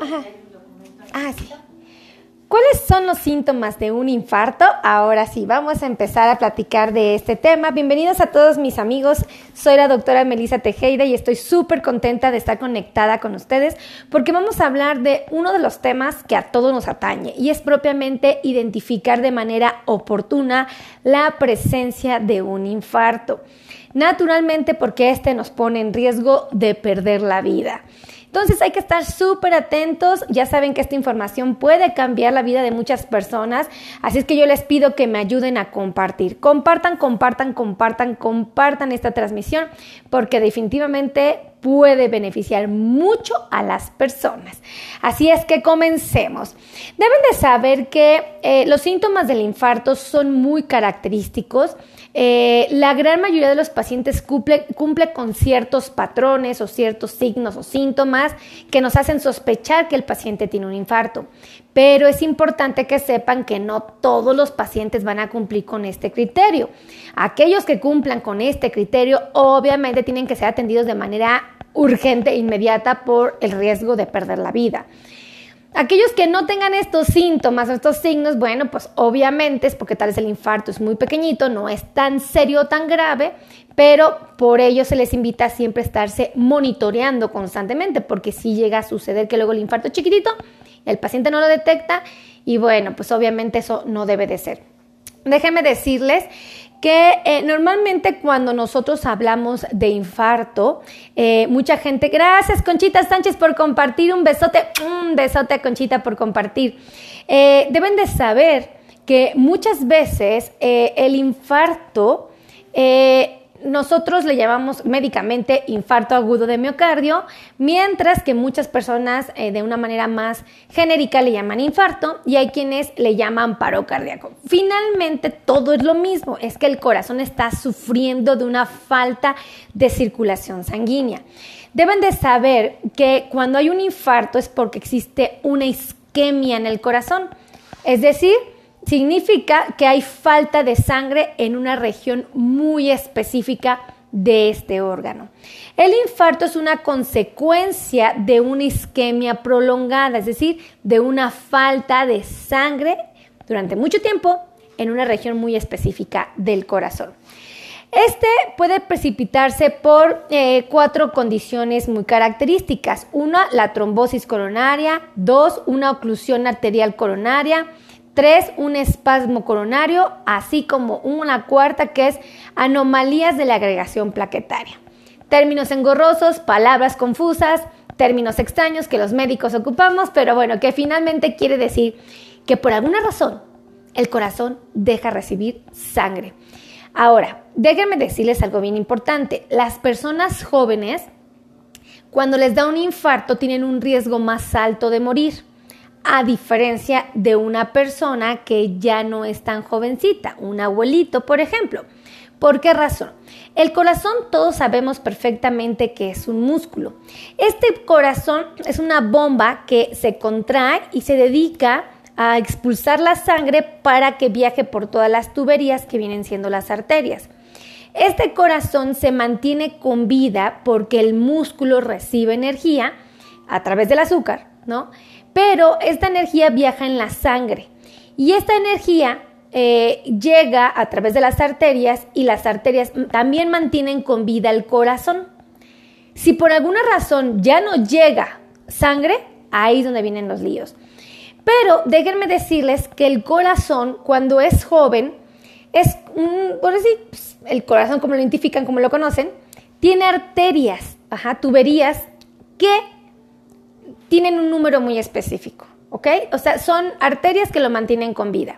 Ajá. Ah, sí. ¿Cuáles son los síntomas de un infarto? Ahora sí, vamos a empezar a platicar de este tema. Bienvenidos a todos mis amigos. Soy la doctora Melissa Tejeda y estoy súper contenta de estar conectada con ustedes porque vamos a hablar de uno de los temas que a todos nos atañe y es propiamente identificar de manera oportuna la presencia de un infarto. Naturalmente porque este nos pone en riesgo de perder la vida. Entonces hay que estar súper atentos. Ya saben que esta información puede cambiar la vida de muchas personas. Así es que yo les pido que me ayuden a compartir. Compartan, compartan, compartan, compartan esta transmisión porque definitivamente puede beneficiar mucho a las personas. Así es que comencemos. Deben de saber que eh, los síntomas del infarto son muy característicos. Eh, la gran mayoría de los pacientes cumple, cumple con ciertos patrones o ciertos signos o síntomas que nos hacen sospechar que el paciente tiene un infarto. Pero es importante que sepan que no todos los pacientes van a cumplir con este criterio. Aquellos que cumplan con este criterio obviamente tienen que ser atendidos de manera urgente e inmediata por el riesgo de perder la vida. Aquellos que no tengan estos síntomas o estos signos, bueno, pues obviamente es porque tal vez el infarto es muy pequeñito, no es tan serio o tan grave, pero por ello se les invita a siempre estarse monitoreando constantemente, porque si llega a suceder que luego el infarto es chiquitito, el paciente no lo detecta y bueno, pues obviamente eso no debe de ser. Déjenme decirles que eh, normalmente cuando nosotros hablamos de infarto, eh, mucha gente, gracias Conchita Sánchez por compartir, un besote, un besote a Conchita por compartir. Eh, deben de saber que muchas veces el infarto nosotros le llamamos médicamente infarto agudo de miocardio, mientras que muchas personas eh, de una manera más genérica le llaman infarto y hay quienes le llaman paro cardíaco. Finalmente todo es lo mismo, es que el corazón está sufriendo de una falta de circulación sanguínea. Deben de saber que cuando hay un infarto es porque existe una isquemia en el corazón, es decir, significa que hay falta de sangre en una región muy específica de este órgano. El infarto es una consecuencia de una isquemia prolongada, es decir, de una falta de sangre durante mucho tiempo en una región muy específica del corazón. Este puede precipitarse por eh, cuatro condiciones muy características. Una, la trombosis coronaria. Dos, una oclusión arterial coronaria. Tres, un espasmo coronario, así como una cuarta que es anomalías de la agregación plaquetaria. Términos engorrosos, palabras confusas, términos extraños que los médicos ocupamos, pero bueno, que finalmente quiere decir que por alguna razón el corazón deja recibir sangre. Ahora, déjenme decirles algo bien importante. Las personas jóvenes, cuando les da un infarto, tienen un riesgo más alto de morir a diferencia de una persona que ya no es tan jovencita, un abuelito, por ejemplo. ¿Por qué razón? El corazón todos sabemos perfectamente que es un músculo. Este corazón es una bomba que se contrae y se dedica a expulsar la sangre para que viaje por todas las tuberías que vienen siendo las arterias. Este corazón se mantiene con vida porque el músculo recibe energía a través del azúcar, ¿no? Pero esta energía viaja en la sangre y esta energía eh, llega a través de las arterias y las arterias también mantienen con vida el corazón. Si por alguna razón ya no llega sangre, ahí es donde vienen los líos. Pero déjenme decirles que el corazón, cuando es joven, es, un, por decir, pues, el corazón como lo identifican, como lo conocen, tiene arterias, ajá, tuberías que tienen un número muy específico, ¿ok? O sea, son arterias que lo mantienen con vida.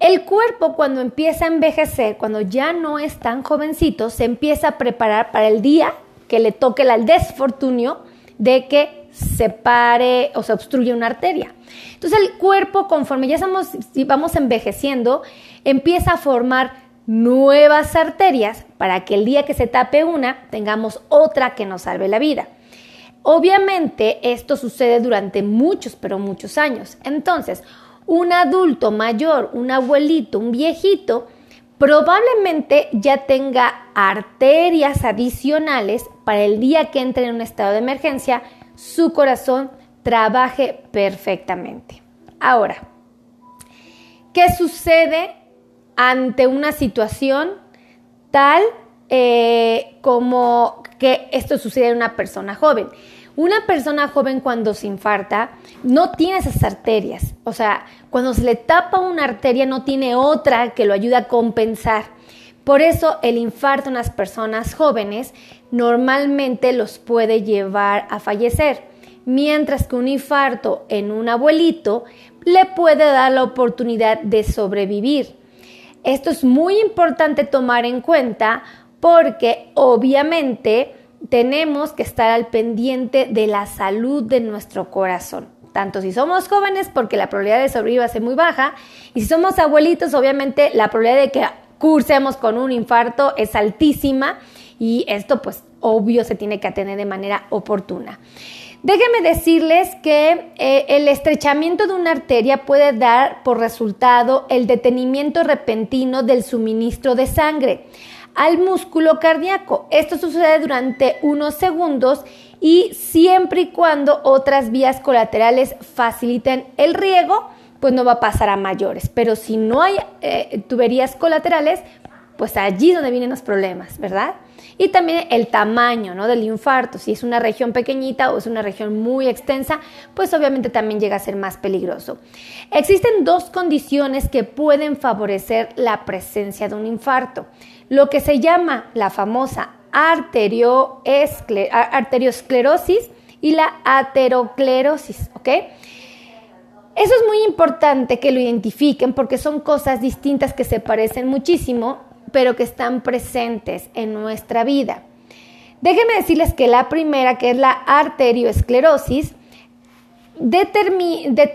El cuerpo cuando empieza a envejecer, cuando ya no es tan jovencito, se empieza a preparar para el día que le toque el desfortunio de que se pare o se obstruye una arteria. Entonces el cuerpo, conforme ya estamos, vamos envejeciendo, empieza a formar nuevas arterias para que el día que se tape una, tengamos otra que nos salve la vida. Obviamente esto sucede durante muchos, pero muchos años. Entonces, un adulto mayor, un abuelito, un viejito, probablemente ya tenga arterias adicionales para el día que entre en un estado de emergencia, su corazón trabaje perfectamente. Ahora, ¿qué sucede ante una situación tal eh, como que esto sucede en una persona joven? Una persona joven cuando se infarta no tiene esas arterias, o sea, cuando se le tapa una arteria no tiene otra que lo ayude a compensar. Por eso el infarto en las personas jóvenes normalmente los puede llevar a fallecer, mientras que un infarto en un abuelito le puede dar la oportunidad de sobrevivir. Esto es muy importante tomar en cuenta porque obviamente tenemos que estar al pendiente de la salud de nuestro corazón. Tanto si somos jóvenes, porque la probabilidad de sobrevivir va a ser muy baja, y si somos abuelitos, obviamente la probabilidad de que cursemos con un infarto es altísima y esto pues obvio se tiene que atender de manera oportuna. Déjenme decirles que eh, el estrechamiento de una arteria puede dar por resultado el detenimiento repentino del suministro de sangre al músculo cardíaco. Esto sucede durante unos segundos y siempre y cuando otras vías colaterales faciliten el riego, pues no va a pasar a mayores. Pero si no hay eh, tuberías colaterales, pues allí es donde vienen los problemas, ¿verdad? Y también el tamaño ¿no? del infarto, si es una región pequeñita o es una región muy extensa, pues obviamente también llega a ser más peligroso. Existen dos condiciones que pueden favorecer la presencia de un infarto lo que se llama la famosa arteriosclerosis y la ateroclerosis, ¿ok? Eso es muy importante que lo identifiquen porque son cosas distintas que se parecen muchísimo, pero que están presentes en nuestra vida. Déjenme decirles que la primera, que es la arteriosclerosis,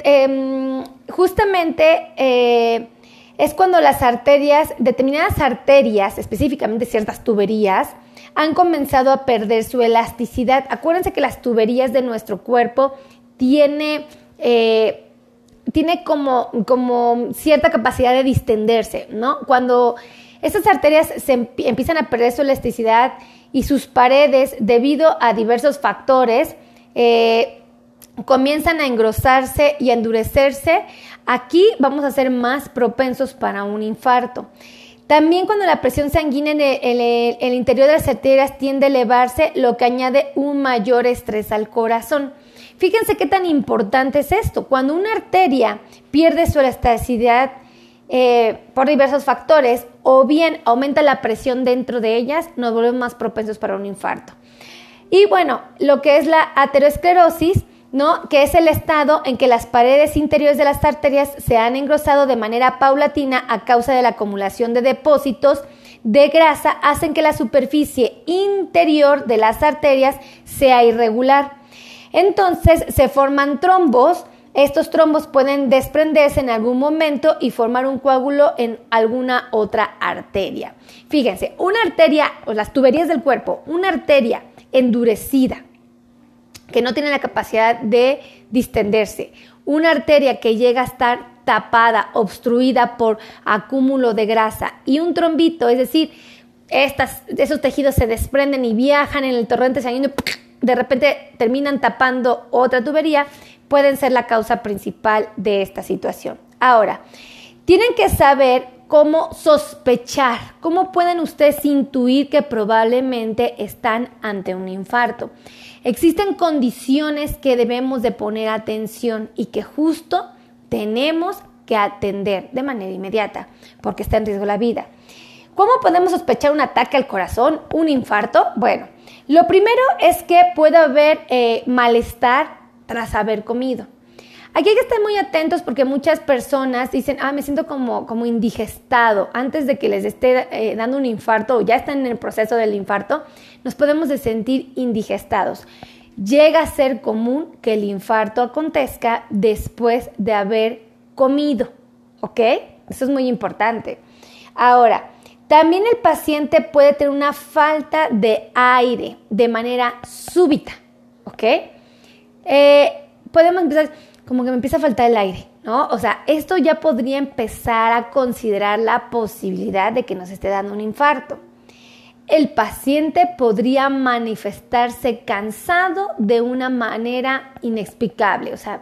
em, justamente eh, es cuando las arterias, determinadas arterias, específicamente ciertas tuberías, han comenzado a perder su elasticidad. Acuérdense que las tuberías de nuestro cuerpo tiene, eh, tiene como, como cierta capacidad de distenderse, ¿no? Cuando estas arterias empiezan a perder su elasticidad y sus paredes, debido a diversos factores, eh, comienzan a engrosarse y a endurecerse, aquí vamos a ser más propensos para un infarto. También cuando la presión sanguínea en el, interior de las arterias tiende a elevarse, lo que añade un mayor estrés al corazón. Fíjense qué tan importante es esto. Cuando una arteria pierde su elasticidad eh, por diversos factores o bien aumenta la presión dentro de ellas, nos volvemos más propensos para un infarto. Y bueno, lo que es la aterosclerosis ¿no? Que es el estado en que las paredes interiores de las arterias se han engrosado de manera paulatina a causa de la acumulación de depósitos de grasa, hacen que la superficie interior de las arterias sea irregular. Entonces se forman trombos, estos trombos pueden desprenderse en algún momento y formar un coágulo en alguna otra arteria. Fíjense, una arteria, o las tuberías del cuerpo, una arteria endurecida, que no tiene la capacidad de distenderse. Una arteria que llega a estar tapada, obstruida por acúmulo de grasa y un trombito, es decir, estas, esos tejidos se desprenden y viajan en el torrente sanguíneo, de repente terminan tapando otra tubería, pueden ser la causa principal de esta situación. Ahora, tienen que saber cómo sospechar, cómo pueden ustedes intuir que probablemente están ante un infarto. Existen condiciones que debemos de poner atención y que justo tenemos que atender de manera inmediata porque está en riesgo la vida. ¿Cómo podemos sospechar un ataque al corazón, un infarto? Bueno, lo primero es que puede haber eh, malestar tras haber comido. Aquí hay que estar muy atentos porque muchas personas dicen, ah, me siento como, como indigestado. Antes de que les esté eh, dando un infarto o ya están en el proceso del infarto, nos podemos sentir indigestados. Llega a ser común que el infarto acontezca después de haber comido, ¿ok? Eso es muy importante. Ahora, también el paciente puede tener una falta de aire de manera súbita, ¿ok? Eh, podemos empezar como que me empieza a faltar el aire, ¿no? O sea, esto ya podría empezar a considerar la posibilidad de que nos esté dando un infarto. El paciente podría manifestarse cansado de una manera inexplicable, o sea,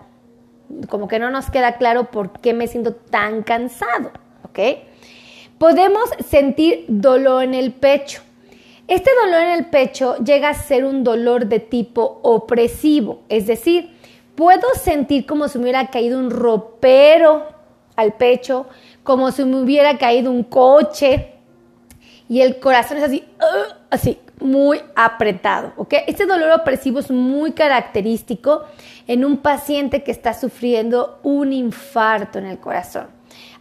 como que no nos queda claro por qué me siento tan cansado, ¿ok? Podemos sentir dolor en el pecho. Este dolor en el pecho llega a ser un dolor de tipo opresivo, es decir, puedo sentir como si me hubiera caído un ropero al pecho, como si me hubiera caído un coche y el corazón es así, uh, así, muy apretado. Este dolor opresivo es muy característico en un paciente que está sufriendo un infarto en el corazón.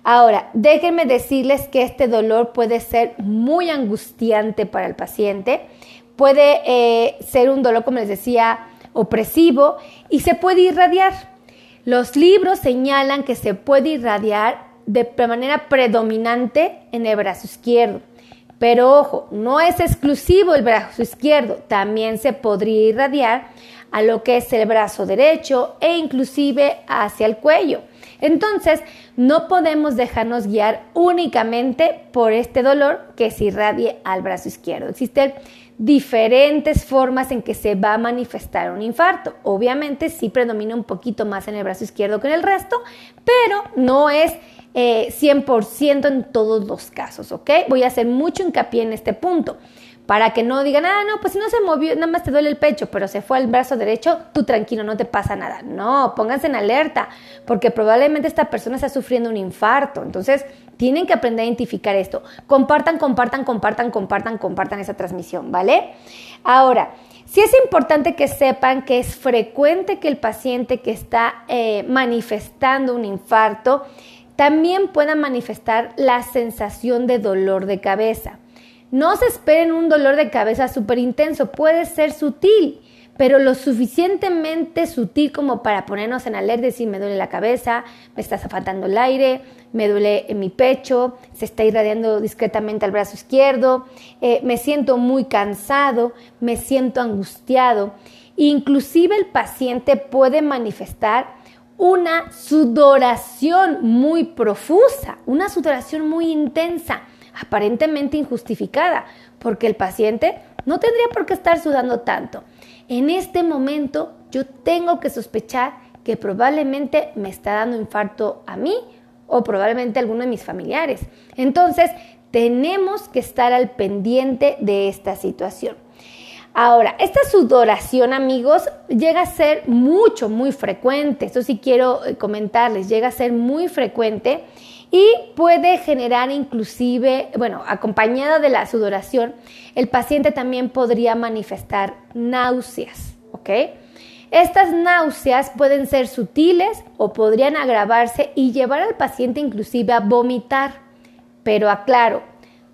Ahora, déjenme decirles que este dolor puede ser muy angustiante para el paciente, puede eh, ser un dolor, como les decía, opresivo y se puede irradiar. Los libros señalan que se puede irradiar de manera predominante en el brazo izquierdo. Pero ojo, no es exclusivo el brazo izquierdo, también se podría irradiar a lo que es el brazo derecho e inclusive hacia el cuello. Entonces, no podemos dejarnos guiar únicamente por este dolor que se irradie al brazo izquierdo. Existen diferentes formas en que se va a manifestar un infarto. Obviamente sí predomina un poquito más en el brazo izquierdo que en el resto, pero no es 100% eh, en todos los casos, ¿ok? Voy a hacer mucho hincapié en este punto para que no digan, ah, no, pues si no se movió, nada más te duele el pecho, pero se fue al brazo derecho, tú tranquilo, no te pasa nada. No, pónganse en alerta, porque probablemente esta persona está sufriendo un infarto. Entonces, tienen que aprender a identificar esto. Compartan, compartan, compartan, compartan, compartan esa transmisión, ¿vale? Ahora, sí es importante que sepan que es frecuente que el paciente que está eh, manifestando un infarto también pueda manifestar la sensación de dolor de cabeza. No se esperen un dolor de cabeza súper intenso, puede ser sutil, pero lo suficientemente sutil como para ponernos en alerta, decir me duele la cabeza, me está faltando el aire, me duele en mi pecho, se está irradiando discretamente al brazo izquierdo, eh, me siento muy cansado, me siento angustiado. Inclusive el paciente puede manifestar una sudoración muy profusa, una sudoración muy intensa, aparentemente injustificada, porque el paciente no tendría por qué estar sudando tanto. En este momento yo tengo que sospechar que probablemente me está dando infarto a mí o probablemente a alguno de mis familiares. Entonces, tenemos que estar al pendiente de esta situación. Ahora, esta sudoración, amigos, llega a ser mucho, muy frecuente. Esto sí quiero eh, comentarles, llega a ser muy frecuente y puede generar inclusive, bueno, acompañada de la sudoración, el paciente también podría manifestar náuseas, ¿ok? Estas náuseas pueden ser sutiles o podrían agravarse y llevar al paciente inclusive a vomitar. Pero aclaro,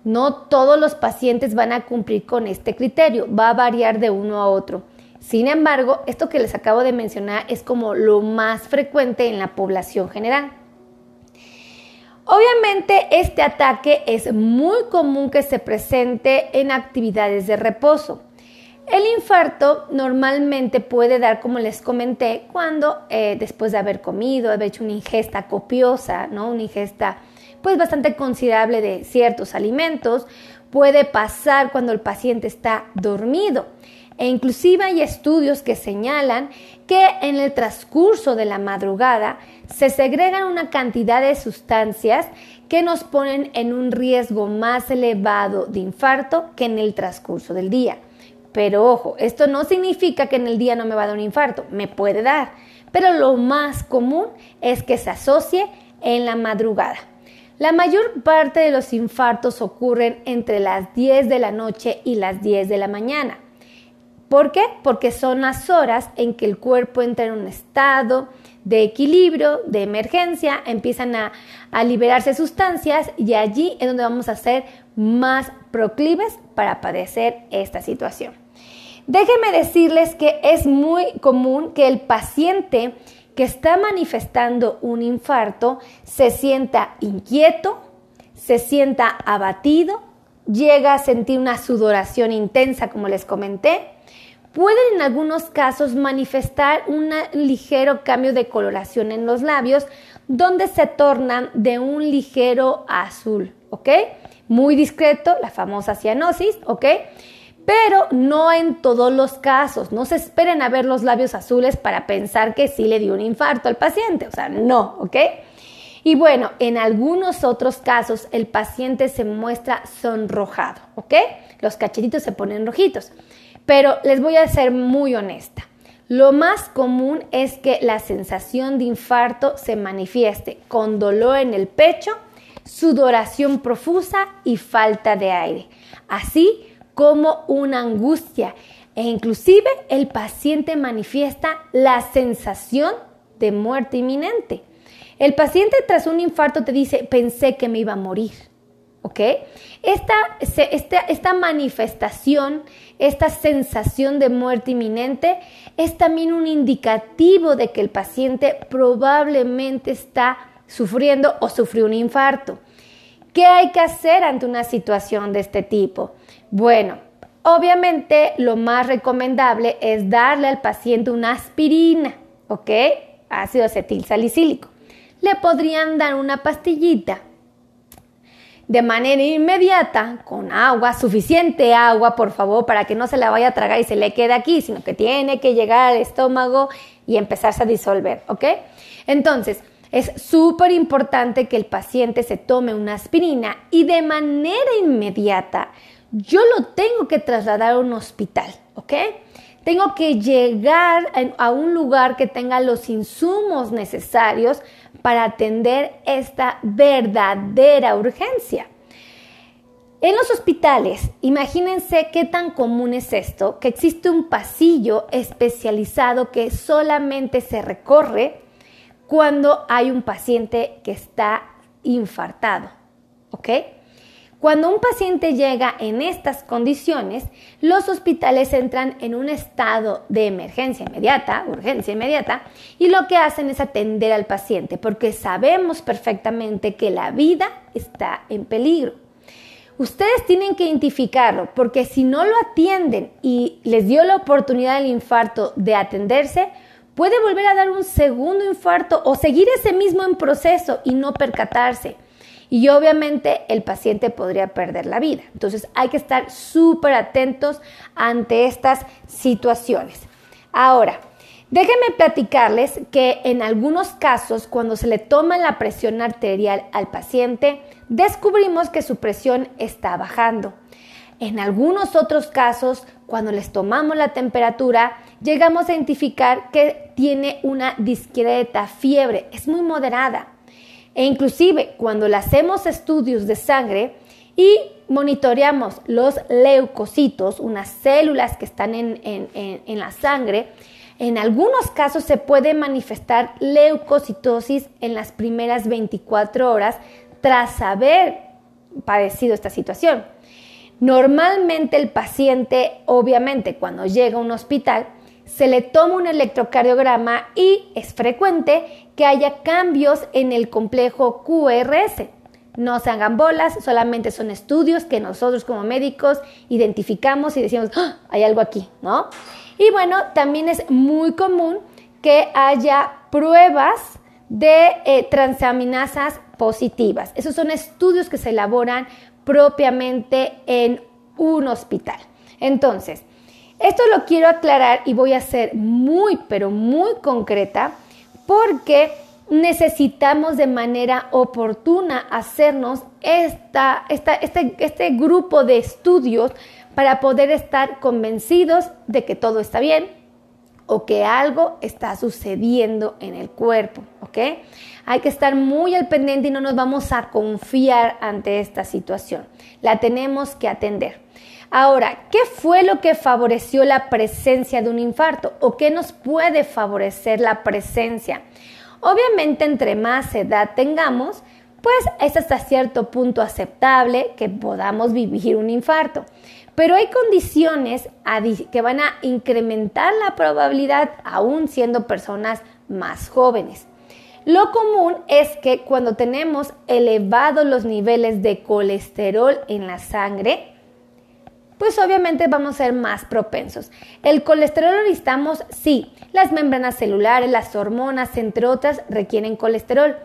no todos los pacientes van a cumplir con este criterio, va a variar de uno a otro. Sin embargo, esto que les acabo de mencionar es como lo más frecuente en la población general. Obviamente este ataque es muy común que se presente en actividades de reposo. El infarto normalmente puede dar, como les comenté, cuando eh, después de haber comido, haber hecho una ingesta copiosa, ¿no? una ingesta pues bastante considerable de ciertos alimentos, puede pasar cuando el paciente está dormido. E inclusive hay estudios que señalan que en el transcurso de la madrugada se segregan una cantidad de sustancias que nos ponen en un riesgo más elevado de infarto que en el transcurso del día. Pero ojo, esto no significa que en el día no me va a dar un infarto, me puede dar, pero lo más común es que se asocie en la madrugada. La mayor parte de los infartos ocurren entre las 10 de la noche y las 10 de la mañana. ¿Por qué? Porque son las horas en que el cuerpo entra en un estado de equilibrio, de emergencia, empiezan a, liberarse sustancias y allí es donde vamos a ser más proclives para padecer esta situación. Déjenme decirles que es muy común que el paciente que está manifestando un infarto se sienta inquieto, se sienta abatido, llega a sentir una sudoración intensa, como les comenté, pueden en algunos casos manifestar un ligero cambio de coloración en los labios, donde se tornan de un ligero azul, ¿ok? muy discreto, la famosa cianosis, ¿ok? Pero no en todos los casos. No se esperen a ver los labios azules para pensar que sí le dio un infarto al paciente. O sea, no, ¿ok? Y bueno, en algunos otros casos el paciente se muestra sonrojado, ¿ok? Los cachetitos se ponen rojitos. Pero les voy a ser muy honesta. Lo más común es que la sensación de infarto se manifieste con dolor en el pecho, sudoración profusa y falta de aire, así como una angustia e inclusive el paciente manifiesta la sensación de muerte inminente. El paciente tras un infarto te dice, pensé que me iba a morir. ¿Ok? Esta, esta, esta, manifestación, esta sensación de muerte inminente es también un indicativo de que el paciente probablemente está sufriendo o sufrió un infarto. ¿Qué hay que hacer ante una situación de este tipo? Bueno, obviamente lo más recomendable es darle al paciente una aspirina, ¿ok? Ácido acetil salicílico le podrían dar una pastillita de manera inmediata, con agua, suficiente agua, por favor, para que no se la vaya a tragar y se le quede aquí, sino que tiene que llegar al estómago y empezarse a disolver, ¿ok? Entonces, es súper importante que el paciente se tome una aspirina y de manera inmediata yo lo tengo que trasladar a un hospital, ¿ok? Tengo que llegar a un lugar que tenga los insumos necesarios para atender esta verdadera urgencia. En los hospitales, imagínense qué tan común es esto, que existe un pasillo especializado que solamente se recorre cuando hay un paciente que está infartado. ¿Ok? Cuando un paciente llega en estas condiciones, los hospitales entran en un estado de emergencia inmediata, urgencia inmediata, y lo que hacen es atender al paciente, porque sabemos perfectamente que la vida está en peligro. Ustedes tienen que identificarlo, porque si no lo atienden y les dio la oportunidad del infarto de atenderse, puede volver a dar un segundo infarto o seguir ese mismo en proceso y no percatarse y obviamente el paciente podría perder la vida. Entonces hay que estar súper atentos ante estas situaciones. Ahora, déjenme platicarles que en algunos casos, cuando se le toma la presión arterial al paciente, descubrimos que su presión está bajando. En algunos otros casos, cuando les tomamos la temperatura, llegamos a identificar que tiene una discreta fiebre, es muy moderada. E inclusive cuando le hacemos estudios de sangre y monitoreamos los leucocitos, unas células que están en, en la sangre, en algunos casos se puede manifestar leucocitosis en las primeras 24 horas tras haber padecido esta situación. Normalmente el paciente, obviamente, cuando llega a un hospital, se le toma un electrocardiograma y es frecuente que haya cambios en el complejo QRS. No se hagan bolas, solamente son estudios que nosotros como médicos identificamos y decimos, ¡Ah! hay algo aquí, ¿no? Y bueno, también es muy común que haya pruebas de eh, transaminasas positivas. Esos son estudios que se elaboran propiamente en un hospital. Entonces, esto lo quiero aclarar y voy a ser muy, pero muy concreta porque necesitamos de manera oportuna hacernos esta, este, este grupo de estudios para poder estar convencidos de que todo está bien o que algo está sucediendo en el cuerpo, ¿ok? Hay que estar muy al pendiente y no nos vamos a confiar ante esta situación. La tenemos que atender. Ahora, ¿qué fue lo que favoreció la presencia de un infarto o qué nos puede favorecer la presencia? Obviamente, entre más edad tengamos, pues es hasta cierto punto aceptable que podamos vivir un infarto. Pero hay condiciones que van a incrementar la probabilidad aún siendo personas más jóvenes. Lo común es que cuando tenemos elevados los niveles de colesterol en la sangre, pues obviamente vamos a ser más propensos. El colesterol lo necesitamos, sí, las membranas celulares, las hormonas, entre otras, requieren colesterol,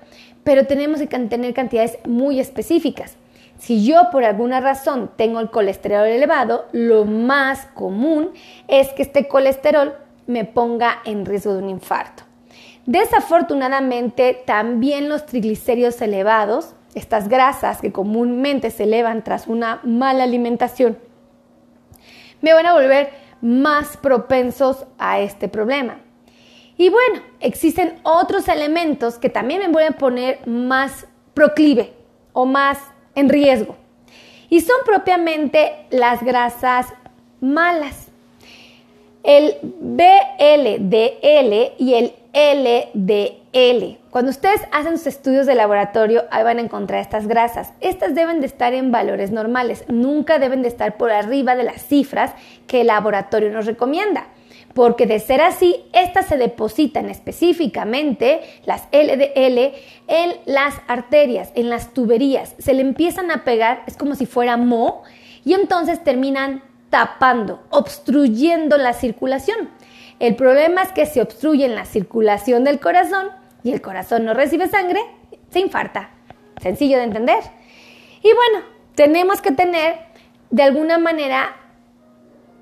pero tenemos que tener cantidades muy específicas. Si yo por alguna razón tengo el colesterol elevado, lo más común es que este colesterol me ponga en riesgo de un infarto. Desafortunadamente, también los triglicéridos elevados, estas grasas que comúnmente se elevan tras una mala alimentación, me van a volver más propensos a este problema. Y bueno, existen otros elementos que también me vuelven a poner más proclive o más en riesgo. Y son propiamente las grasas malas. El BLDL y el LDL. Cuando ustedes hacen sus estudios de laboratorio, ahí van a encontrar estas grasas. Estas deben de estar en valores normales, nunca deben de estar por arriba de las cifras que el laboratorio nos recomienda porque de ser así, estas se depositan específicamente, las LDL, en las arterias, en las tuberías, se le empiezan a pegar, es como si fuera mo, y entonces terminan tapando, obstruyendo la circulación. El problema es que se obstruye la circulación del corazón y el corazón no recibe sangre, se infarta. Sencillo de entender. Y bueno, tenemos que tener de alguna manera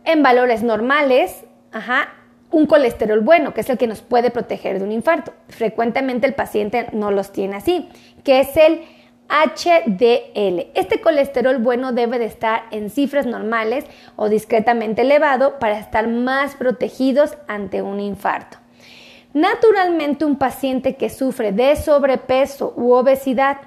en valores normales ajá, un colesterol bueno, que es el que nos puede proteger de un infarto. Frecuentemente el paciente no los tiene así, que es el HDL. Este colesterol bueno debe de estar en cifras normales o discretamente elevado para estar más protegidos ante un infarto. Naturalmente un paciente que sufre de sobrepeso u obesidad,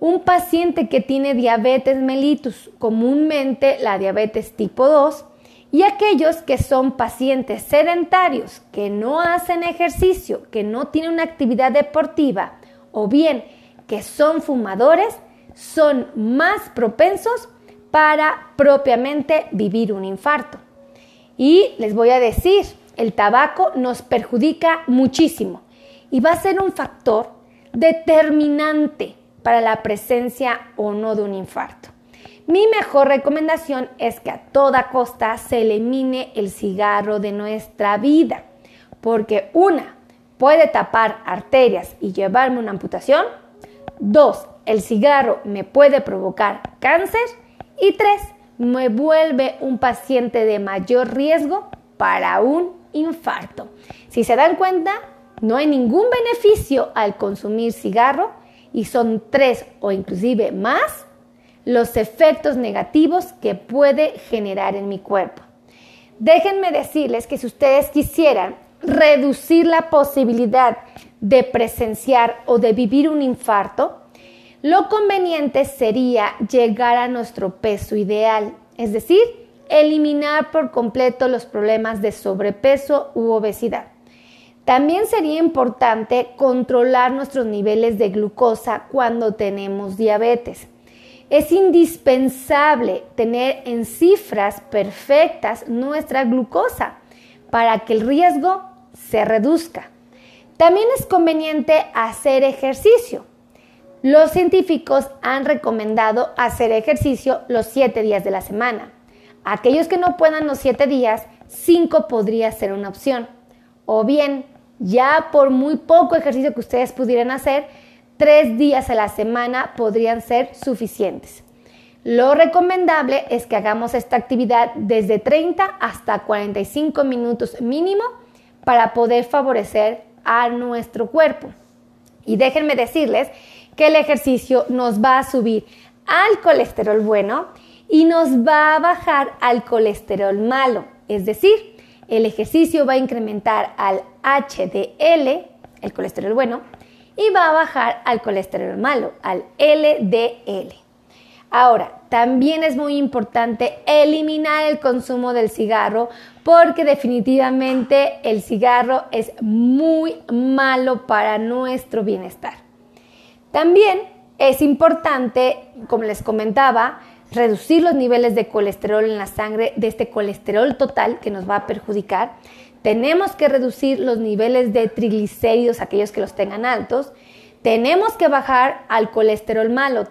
un paciente que tiene diabetes mellitus, comúnmente la diabetes tipo 2, y aquellos que son pacientes sedentarios, que no hacen ejercicio, que no tienen una actividad deportiva o bien que son fumadores, son más propensos para propiamente vivir un infarto. Y les voy a decir, el tabaco nos perjudica muchísimo y va a ser un factor determinante para la presencia o no de un infarto. Mi mejor recomendación es que a toda costa se elimine el cigarro de nuestra vida, porque una, puede tapar arterias y llevarme una amputación. Dos, el cigarro me puede provocar cáncer. Y tres, me vuelve un paciente de mayor riesgo para un infarto. Si se dan cuenta, no hay ningún beneficio al consumir cigarro y son tres o inclusive más los efectos negativos que puede generar en mi cuerpo. Déjenme decirles que si ustedes quisieran reducir la posibilidad de presenciar o de vivir un infarto, lo conveniente sería llegar a nuestro peso ideal, es decir, eliminar por completo los problemas de sobrepeso u obesidad. También sería importante controlar nuestros niveles de glucosa cuando tenemos diabetes. Es indispensable tener en cifras perfectas nuestra glucosa para que el riesgo se reduzca. También es conveniente hacer ejercicio. Los científicos han recomendado hacer ejercicio los siete días de la semana. Aquellos que no puedan los siete días, cinco podría ser una opción. O bien, ya por muy poco ejercicio que ustedes pudieran hacer, tres días a la semana podrían ser suficientes. Lo recomendable es que hagamos esta actividad desde 30 hasta 45 minutos mínimo para poder favorecer a nuestro cuerpo. Y déjenme decirles que el ejercicio nos va a subir al colesterol bueno y nos va a bajar al colesterol malo. Es decir, el ejercicio va a incrementar al HDL, el colesterol bueno, y va a bajar al colesterol malo, al LDL. Ahora, también es muy importante eliminar el consumo del cigarro porque definitivamente el cigarro es muy malo para nuestro bienestar. También es importante, como les comentaba, reducir los niveles de colesterol en la sangre, de este colesterol total que nos va a perjudicar. Tenemos que reducir los niveles de triglicéridos, aquellos que los tengan altos. Tenemos que bajar al colesterol malo,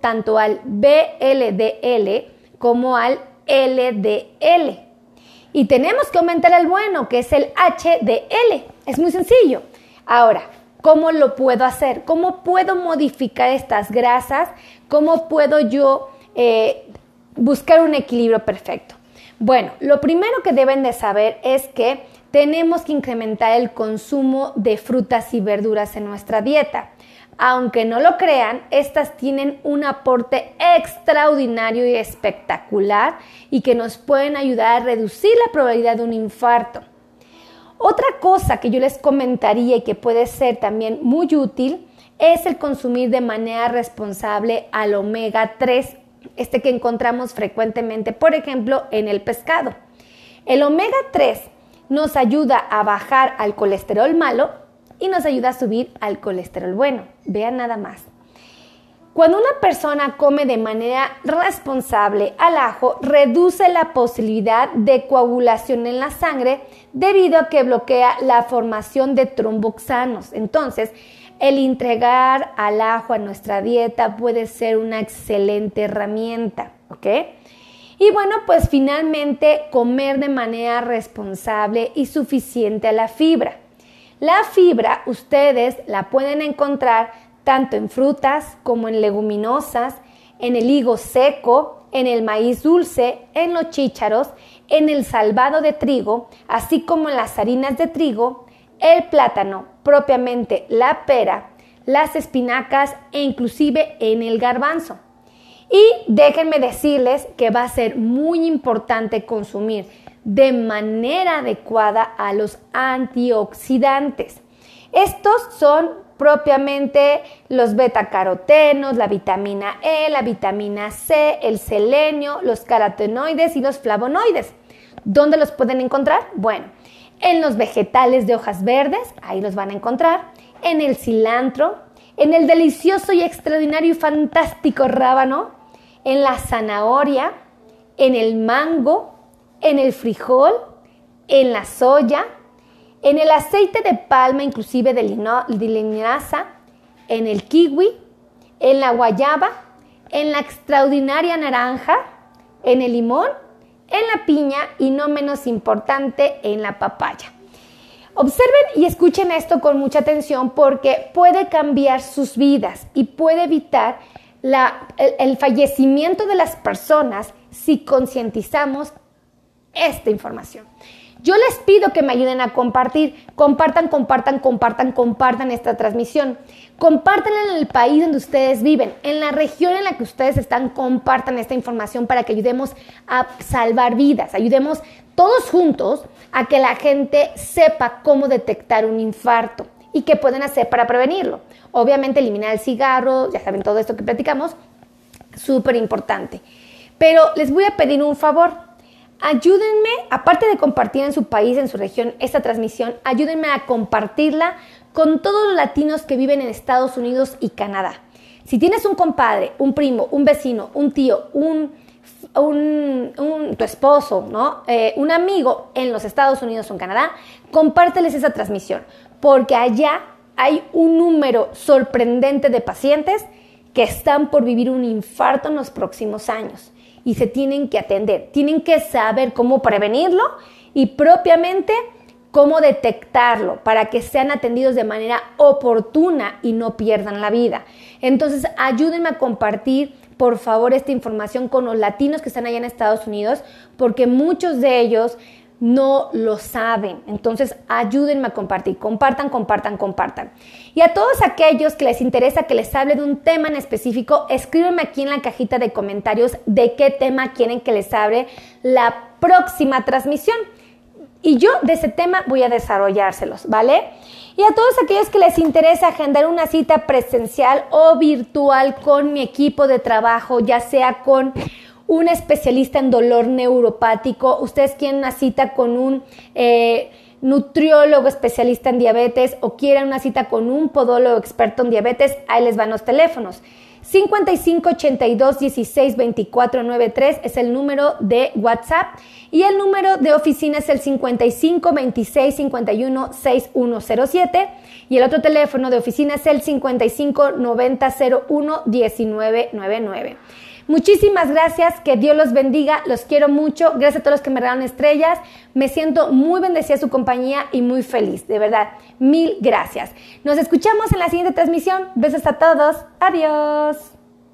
tanto al BLDL como al LDL. Y tenemos que aumentar el bueno, que es el HDL. Es muy sencillo. Ahora, ¿Cómo lo puedo hacer? ¿Cómo puedo modificar estas grasas? ¿Cómo puedo yo eh, buscar un equilibrio perfecto? Bueno, lo primero que deben de saber es que tenemos que incrementar el consumo de frutas y verduras en nuestra dieta. Aunque no lo crean, estas tienen un aporte extraordinario y espectacular y que nos pueden ayudar a reducir la probabilidad de un infarto. Otra cosa que yo les comentaría y que puede ser también muy útil es el consumir de manera responsable al omega 3, este que encontramos frecuentemente, por ejemplo, en el pescado. El omega 3 nos ayuda a bajar al colesterol malo y nos ayuda a subir al colesterol bueno. Vean nada más. Cuando una persona come de manera responsable al ajo, reduce la posibilidad de coagulación en la sangre debido a que bloquea la formación de tromboxanos. Entonces, el entregar al ajo a nuestra dieta puede ser una excelente herramienta, ¿ok? Y bueno, pues finalmente comer de manera responsable y suficiente a la fibra. La fibra ustedes la pueden encontrar tanto en frutas como en leguminosas, en el higo seco, en el maíz dulce, en los chícharos, en el salvado de trigo, así como en las harinas de trigo, el plátano, propiamente la pera, las espinacas e inclusive en el garbanzo. Y déjenme decirles que va a ser muy importante consumir de manera adecuada a los antioxidantes. Estos son propiamente los betacarotenos, la vitamina E, la vitamina C, el selenio, los carotenoides y los flavonoides. ¿Dónde los pueden encontrar? Bueno, en los vegetales de hojas verdes, ahí los van a encontrar, en el cilantro, en el delicioso y extraordinario y fantástico rábano, en la zanahoria, en el mango, en el frijol, en la soya, en el aceite de palma, inclusive de, linaza, en el kiwi, en la guayaba, en la extraordinaria naranja, en el limón, en la piña y no menos importante, en la papaya. Observen y escuchen esto con mucha atención porque puede cambiar sus vidas y puede evitar el, fallecimiento de las personas si concientizamos esta información. Yo les pido que me ayuden a compartir, compartan, compartan, compartan, compartan esta transmisión. Compártanla en el país donde ustedes viven, en la región en la que ustedes están, compartan esta información para que ayudemos a salvar vidas, ayudemos todos juntos a que la gente sepa cómo detectar un infarto y qué pueden hacer para prevenirlo. Obviamente eliminar el cigarro, ya saben todo esto que platicamos, súper importante. Pero les voy a pedir un favor. Ayúdenme, aparte de compartir en su país, en su región, esta transmisión, ayúdenme a compartirla con todos los latinos que viven en Estados Unidos y Canadá. Si tienes un compadre, un primo, un vecino, un tío, un, un, tu esposo, ¿no? Eh, un amigo en los Estados Unidos o en Canadá, compárteles esa transmisión, porque allá hay un número sorprendente de pacientes que están por vivir un infarto en los próximos años y se tienen que atender. Tienen que saber cómo prevenirlo y propiamente cómo detectarlo para que sean atendidos de manera oportuna y no pierdan la vida. Entonces, ayúdenme a compartir, por favor, esta información con los latinos que están allá en Estados Unidos, porque muchos de ellos no lo saben. Entonces, ayúdenme a compartir. Compartan, compartan, compartan. Y a todos aquellos que les interesa que les hable de un tema en específico, escríbenme aquí en la cajita de comentarios de qué tema quieren que les hable la próxima transmisión. Y yo de ese tema voy a desarrollárselos, ¿vale? Y a todos aquellos que les interesa agendar una cita presencial o virtual con mi equipo de trabajo, ya sea con un especialista en dolor neuropático, ustedes quieren una cita con un eh, nutriólogo especialista en diabetes o quieren una cita con un podólogo experto en diabetes, ahí les van los teléfonos. 55 82 16 24 93 es el número de WhatsApp y el número de oficina es el 55 26 51 6107 y el otro teléfono de oficina es el 55 90 01 1999. Muchísimas gracias, que Dios los bendiga, los quiero mucho, gracias a todos los que me regalan estrellas, me siento muy bendecida su compañía y muy feliz, de verdad, mil gracias. Nos escuchamos en la siguiente transmisión, besos a todos, adiós.